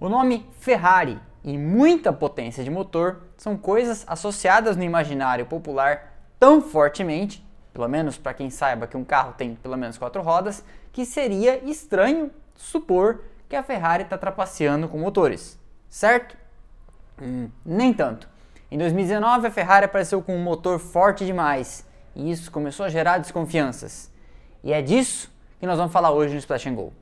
O nome Ferrari e muita potência de motor são coisas associadas no imaginário popular tão fortemente, pelo menos para quem saiba que um carro tem pelo menos quatro rodas, que seria estranho supor que a Ferrari está trapaceando com motores, certo? Hum, nem tanto. Em 2019, a Ferrari apareceu com um motor forte demais e isso começou a gerar desconfianças. E é disso que nós vamos falar hoje no Splash and Go.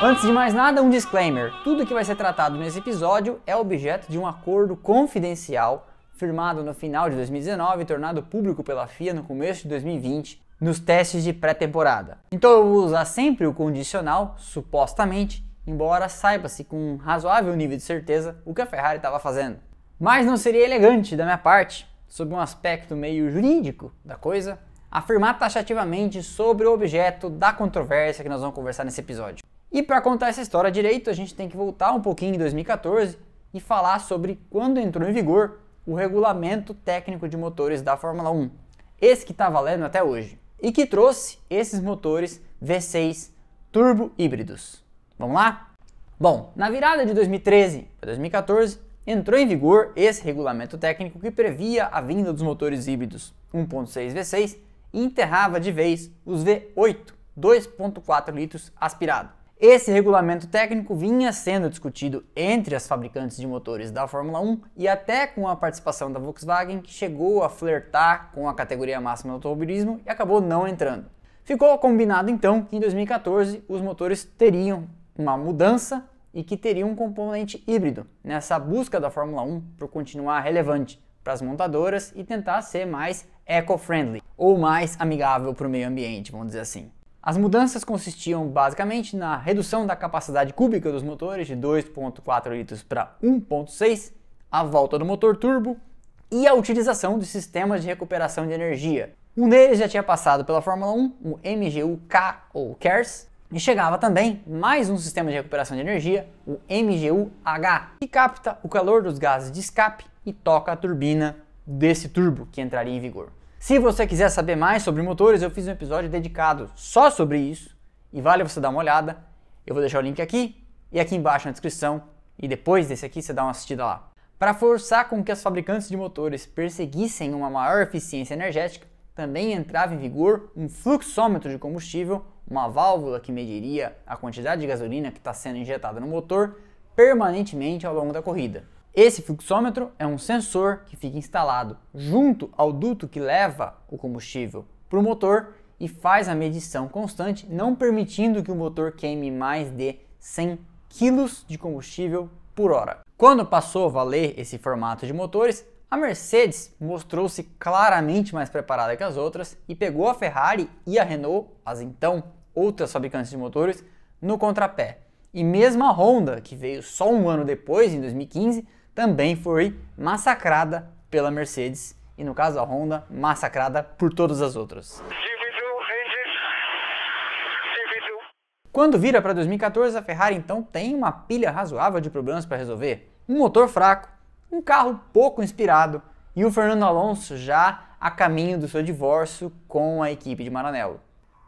Antes de mais nada, um disclaimer: tudo que vai ser tratado nesse episódio é objeto de um acordo confidencial firmado no final de 2019 e tornado público pela FIA no começo de 2020 nos testes de pré-temporada. Então eu vou usar sempre o condicional, supostamente, embora saiba-se com um razoável nível de certeza o que a Ferrari estava fazendo. Mas não seria elegante da minha parte, sob um aspecto meio jurídico da coisa, afirmar taxativamente sobre o objeto da controvérsia que nós vamos conversar nesse episódio. E para contar essa história direito, a gente tem que voltar um pouquinho em 2014 e falar sobre quando entrou em vigor o regulamento técnico de motores da Fórmula 1, esse que está valendo até hoje, e que trouxe esses motores V6 turbo híbridos. Vamos lá? Bom, na virada de 2013 para 2014, entrou em vigor esse regulamento técnico que previa a vinda dos motores híbridos 1.6 V6 e enterrava de vez os V8 2.4 litros aspirado. Esse regulamento técnico vinha sendo discutido entre as fabricantes de motores da Fórmula 1 e até com a participação da Volkswagen, que chegou a flertar com a categoria máxima do automobilismo e acabou não entrando. Ficou combinado então que em 2014 os motores teriam uma mudança e que teriam um componente híbrido nessa busca da Fórmula 1 por continuar relevante para as montadoras e tentar ser mais eco-friendly ou mais amigável para o meio ambiente, vamos dizer assim. As mudanças consistiam basicamente na redução da capacidade cúbica dos motores de 2.4 litros para 1.6, a volta do motor turbo e a utilização de sistemas de recuperação de energia. Um deles já tinha passado pela Fórmula 1, o MGU-K ou KERS, e chegava também mais um sistema de recuperação de energia, o MGU-H, que capta o calor dos gases de escape e toca a turbina desse turbo que entraria em vigor. Se você quiser saber mais sobre motores, eu fiz um episódio dedicado só sobre isso e vale você dar uma olhada. Eu vou deixar o link aqui e aqui embaixo na descrição e depois desse aqui você dá uma assistida lá. Para forçar com que as fabricantes de motores perseguissem uma maior eficiência energética, também entrava em vigor um fluxômetro de combustível, uma válvula que mediria a quantidade de gasolina que está sendo injetada no motor permanentemente ao longo da corrida. Esse fluxômetro é um sensor que fica instalado junto ao duto que leva o combustível para o motor e faz a medição constante, não permitindo que o motor queime mais de 100 kg de combustível por hora. Quando passou a valer esse formato de motores, a Mercedes mostrou-se claramente mais preparada que as outras e pegou a Ferrari e a Renault, as então outras fabricantes de motores, no contrapé. E mesmo a Honda, que veio só um ano depois, em 2015, também foi massacrada pela Mercedes e no caso a Honda massacrada por todas as outras. Quando vira para 2014, a Ferrari então tem uma pilha razoável de problemas para resolver. Um motor fraco, um carro pouco inspirado e o Fernando Alonso já a caminho do seu divórcio com a equipe de Maranello.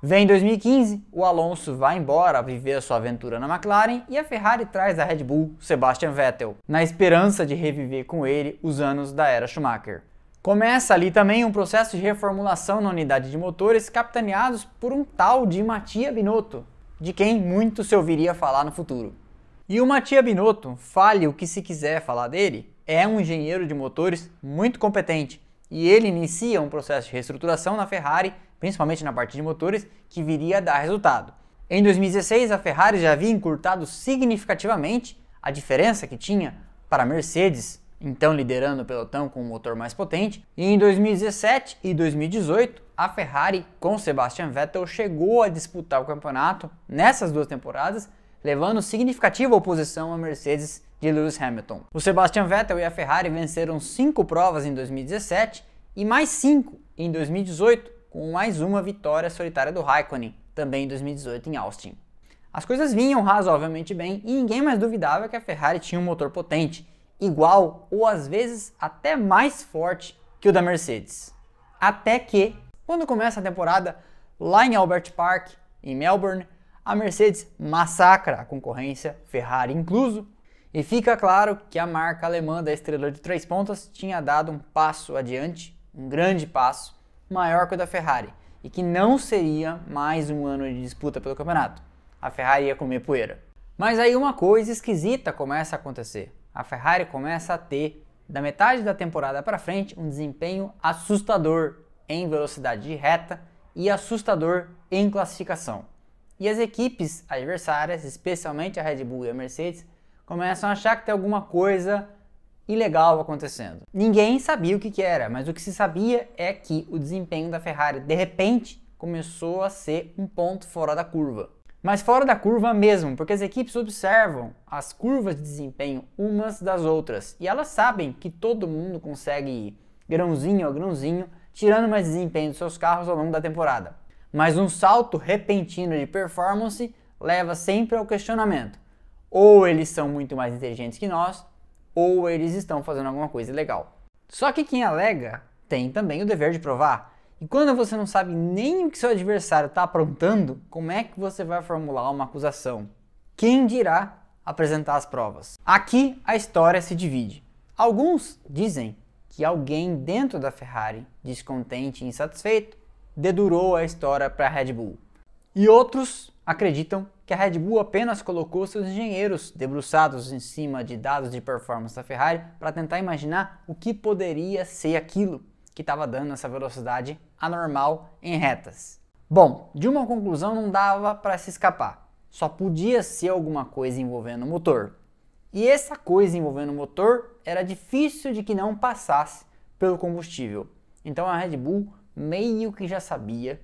Vem 2015, o Alonso vai embora viver a sua aventura na McLaren e a Ferrari traz a Red Bull Sebastian Vettel, na esperança de reviver com ele os anos da era Schumacher. Começa ali também um processo de reformulação na unidade de motores capitaneados por um tal de Mattia Binotto, de quem muito se ouviria falar no futuro. E o Mattia Binotto, fale o que se quiser falar dele, é um engenheiro de motores muito competente e ele inicia um processo de reestruturação na Ferrari principalmente na parte de motores, que viria a dar resultado. Em 2016, a Ferrari já havia encurtado significativamente a diferença que tinha para a Mercedes, então liderando o pelotão com um motor mais potente, e em 2017 e 2018, a Ferrari com Sebastian Vettel chegou a disputar o campeonato nessas duas temporadas, levando significativa oposição à Mercedes de Lewis Hamilton. O Sebastian Vettel e a Ferrari venceram cinco provas em 2017 e mais cinco em 2018, com mais uma vitória solitária do Raikkonen, também em 2018 em Austin. As coisas vinham razoavelmente bem e ninguém mais duvidava que a Ferrari tinha um motor potente, igual ou às vezes até mais forte que o da Mercedes. Até que, quando começa a temporada lá em Albert Park, em Melbourne, a Mercedes massacra a concorrência, Ferrari incluso, e fica claro que a marca alemã da estrela de três pontas tinha dado um passo adiante, um grande passo, maior que o da Ferrari, e que não seria mais um ano de disputa pelo campeonato. A Ferrari ia comer poeira. Mas aí uma coisa esquisita começa a acontecer. A Ferrari começa a ter, da metade da temporada para frente, um desempenho assustador em velocidade de reta e assustador em classificação. E as equipes adversárias, especialmente a Red Bull e a Mercedes, começam a achar que tem alguma coisa ilegal acontecendo. Ninguém sabia o que, que era, mas o que se sabia é que o desempenho da Ferrari de repente começou a ser um ponto fora da curva. Mas fora da curva mesmo, porque as equipes observam as curvas de desempenho umas das outras e elas sabem que todo mundo consegue ir grãozinho a grãozinho, tirando mais desempenho dos seus carros ao longo da temporada. Mas um salto repentino de performance leva sempre ao questionamento. Ou eles são muito mais inteligentes que nós, ou eles estão fazendo alguma coisa ilegal. Só que quem alega tem também o dever de provar. E quando você não sabe nem o que seu adversário está aprontando, como é que você vai formular uma acusação? Quem dirá apresentar as provas? Aqui a história se divide. Alguns dizem que alguém dentro da Ferrari, descontente e insatisfeito, dedurou a história para a Red Bull. E outros acreditam que a Red Bull apenas colocou seus engenheiros debruçados em cima de dados de performance da Ferrari para tentar imaginar o que poderia ser aquilo que estava dando essa velocidade anormal em retas. Bom, de uma conclusão não dava para se escapar. Só podia ser alguma coisa envolvendo o motor. E essa coisa envolvendo o motor era difícil de que não passasse pelo combustível. Então a Red Bull meio que já sabia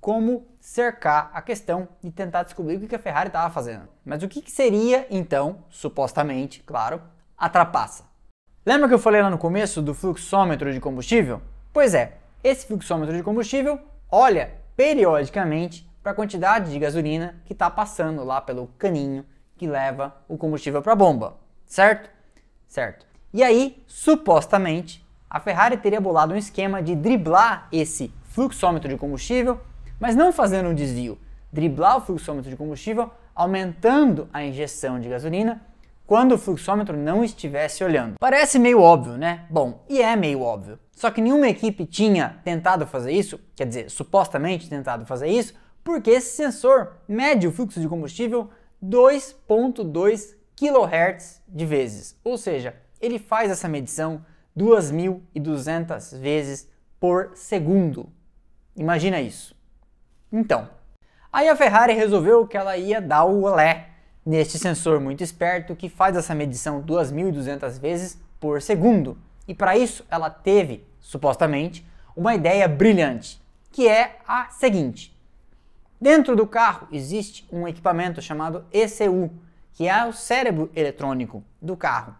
como cercar a questão e tentar descobrir o que a Ferrari estava fazendo. Mas o que seria, então, supostamente, claro, a trapaça? Lembra que eu falei lá no começo do fluxômetro de combustível? Pois é, esse fluxômetro de combustível olha periodicamente para a quantidade de gasolina que está passando lá pelo caninho que leva o combustível para a bomba, certo? Certo. E aí, supostamente, a Ferrari teria bolado um esquema de driblar esse fluxômetro de combustível mas não fazendo um desvio, driblar o fluxômetro de combustível, aumentando a injeção de gasolina quando o fluxômetro não estivesse olhando. Parece meio óbvio, né? Bom, e é meio óbvio. Só que nenhuma equipe tinha tentado fazer isso, quer dizer, supostamente tentado fazer isso, porque esse sensor mede o fluxo de combustível 2.2 kHz de vezes. Ou seja, ele faz essa medição 2.200 vezes por segundo. Imagina isso. Então, aí a Ferrari resolveu que ela ia dar o olé neste sensor muito esperto que faz essa medição 2.200 vezes por segundo. E para isso ela teve, supostamente, uma ideia brilhante, que é a seguinte: dentro do carro existe um equipamento chamado ECU, que é o cérebro eletrônico do carro.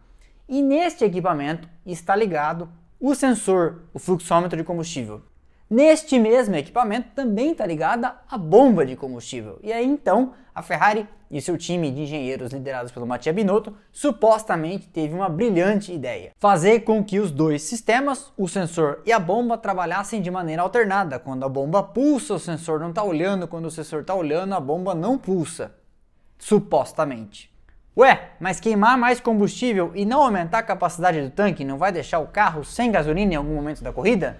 E neste equipamento está ligado o sensor, o fluxômetro de combustível. Neste mesmo equipamento também está ligada a bomba de combustível. E aí então a Ferrari e seu time de engenheiros liderados pelo Mattia Binotto supostamente teve uma brilhante ideia: fazer com que os dois sistemas, o sensor e a bomba, trabalhassem de maneira alternada. Quando a bomba pulsa, o sensor não está olhando, quando o sensor está olhando, a bomba não pulsa. Supostamente. Ué, mas queimar mais combustível e não aumentar a capacidade do tanque não vai deixar o carro sem gasolina em algum momento da corrida?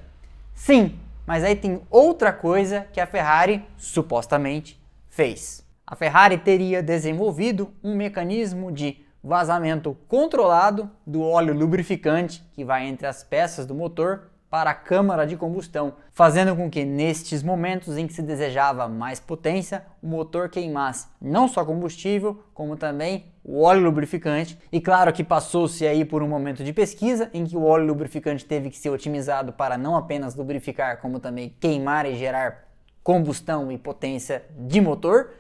Sim, mas aí tem outra coisa que a Ferrari supostamente fez. A Ferrari teria desenvolvido um mecanismo de vazamento controlado do óleo lubrificante que vai entre as peças do motor para a câmara de combustão, fazendo com que nestes momentos em que se desejava mais potência, o motor queimasse não só combustível, como também o óleo lubrificante. E claro que passou-se aí por um momento de pesquisa em que o óleo lubrificante teve que ser otimizado para não apenas lubrificar, como também queimar e gerar combustão e potência de motor.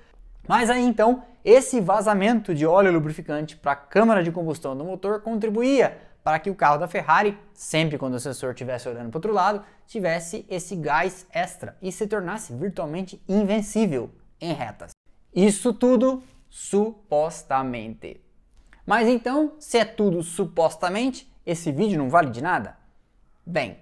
Mas aí então, esse vazamento de óleo lubrificante para a câmara de combustão do motor contribuía para que o carro da Ferrari, sempre quando o sensor estivesse olhando para o outro lado, tivesse esse gás extra e se tornasse virtualmente invencível em retas. Isso tudo supostamente. Mas então, se é tudo supostamente, esse vídeo não vale de nada? Bem,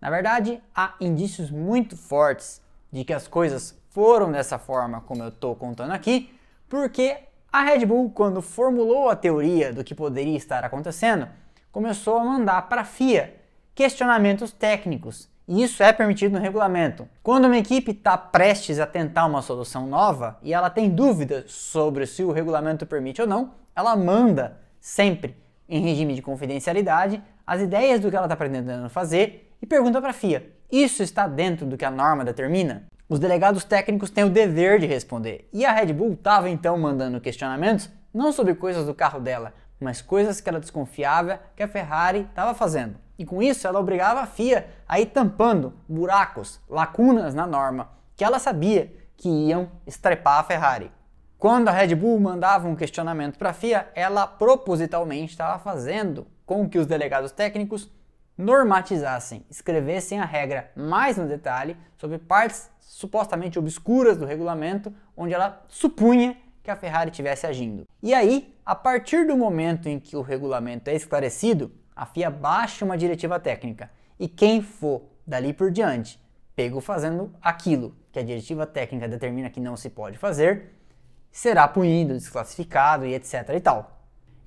Na verdade, há indícios muito fortes de que as coisas foram dessa forma como eu estou contando aqui, porque a Red Bull, quando formulou a teoria do que poderia estar acontecendo, começou a mandar para a FIA questionamentos técnicos. E isso é permitido no regulamento. Quando uma equipe está prestes a tentar uma solução nova e ela tem dúvidas sobre se o regulamento permite ou não, ela manda sempre em regime de confidencialidade as ideias do que ela está pretendendo fazer e pergunta para a FIA: isso está dentro do que a norma determina? Os delegados técnicos têm o dever de responder. E a Red Bull estava então mandando questionamentos não sobre coisas do carro dela, mas coisas que ela desconfiava que a Ferrari estava fazendo. E com isso ela obrigava a FIA a ir tampando buracos, lacunas na norma que ela sabia que iam estrepar a Ferrari. Quando a Red Bull mandava um questionamento para a FIA, ela propositalmente estava fazendo com que os delegados técnicos normatizassem, escrevessem a regra mais no detalhe sobre partes supostamente obscuras do regulamento, onde ela supunha que a Ferrari estivesse agindo. E aí, a partir do momento em que o regulamento é esclarecido, a FIA baixa uma diretiva técnica e quem for dali por diante pego fazendo aquilo que a diretiva técnica determina que não se pode fazer, será punido, desclassificado e etc e tal.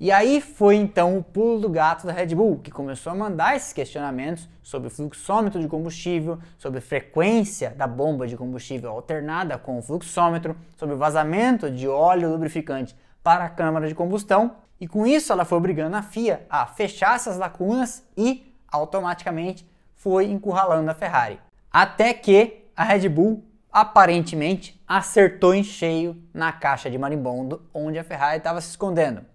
E aí foi então o pulo do gato da Red Bull, que começou a mandar esses questionamentos sobre o fluxômetro de combustível, sobre frequência da bomba de combustível alternada com o fluxômetro, sobre o vazamento de óleo lubrificante para a câmara de combustão, e com isso ela foi obrigando a FIA a fechar essas lacunas e automaticamente foi encurralando a Ferrari. Até que a Red Bull aparentemente acertou em cheio na caixa de marimbondo onde a Ferrari estava se escondendo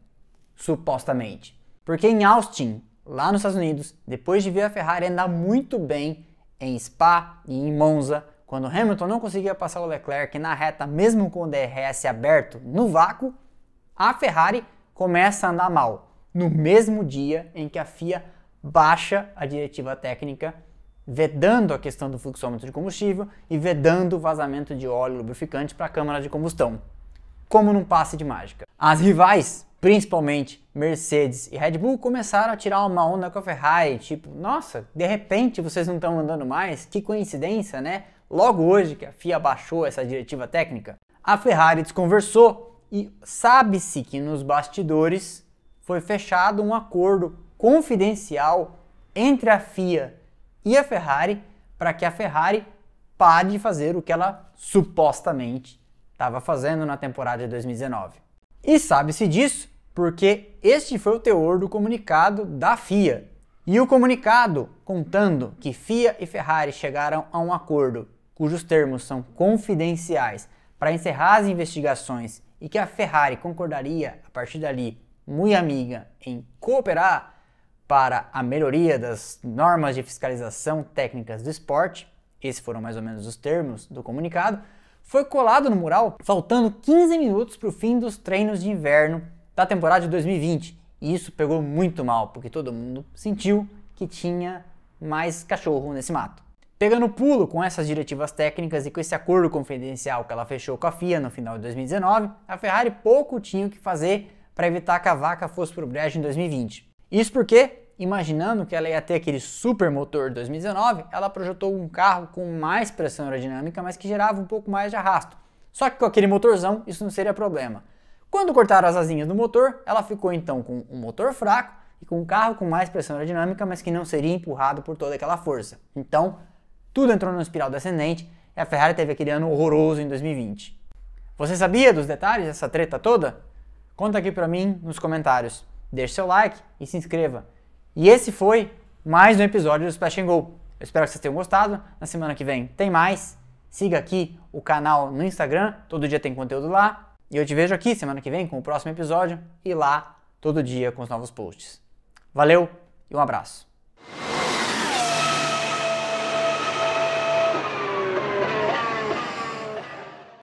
supostamente. Porque em Austin, lá nos Estados Unidos, depois de ver a Ferrari andar muito bem em Spa e em Monza, quando Hamilton não conseguia passar o Leclerc na reta, mesmo com o DRS aberto no vácuo, a Ferrari começa a andar mal, no mesmo dia em que a FIA baixa a diretiva técnica, vedando a questão do fluxômetro de combustível e vedando o vazamento de óleo lubrificante para a câmara de combustão. Como num passe de mágica. As rivais principalmente Mercedes e Red Bull, começaram a tirar uma onda com a Ferrari, tipo, nossa, de repente vocês não estão andando mais, que coincidência, né? Logo hoje que a FIA baixou essa diretiva técnica, a Ferrari desconversou e sabe-se que nos bastidores foi fechado um acordo confidencial entre a FIA e a Ferrari para que a Ferrari pare de fazer o que ela supostamente estava fazendo na temporada de 2019. E sabe-se disso porque este foi o teor do comunicado da FIA. E o comunicado contando que FIA e Ferrari chegaram a um acordo cujos termos são confidenciais para encerrar as investigações e que a Ferrari concordaria a partir dali, muito amiga, em cooperar para a melhoria das normas de fiscalização técnicas do esporte, esses foram mais ou menos os termos do comunicado, foi colado no mural faltando 15 minutos para o fim dos treinos de inverno da temporada de 2020. E isso pegou muito mal, porque todo mundo sentiu que tinha mais cachorro nesse mato. Pegando pulo com essas diretivas técnicas e com esse acordo confidencial que ela fechou com a FIA no final de 2019, a Ferrari pouco tinha o que fazer para evitar que a vaca fosse para o brejo em 2020. Isso porque imaginando que ela ia ter aquele super motor de 2019, ela projetou um carro com mais pressão aerodinâmica, mas que gerava um pouco mais de arrasto. Só que com aquele motorzão isso não seria problema. Quando cortaram as asinhas do motor, ela ficou então com um motor fraco e com um carro com mais pressão aerodinâmica, mas que não seria empurrado por toda aquela força. Então, tudo entrou numa espiral descendente e a Ferrari teve aquele ano horroroso em 2020. Você sabia dos detalhes dessa treta toda? Conta aqui pra mim nos comentários. Deixe seu like e se inscreva. E esse foi mais um episódio do Splash and Go. Eu espero que vocês tenham gostado. Na semana que vem tem mais. Siga aqui o canal no Instagram, todo dia tem conteúdo lá. E eu te vejo aqui semana que vem com o próximo episódio e lá todo dia com os novos posts. Valeu e um abraço.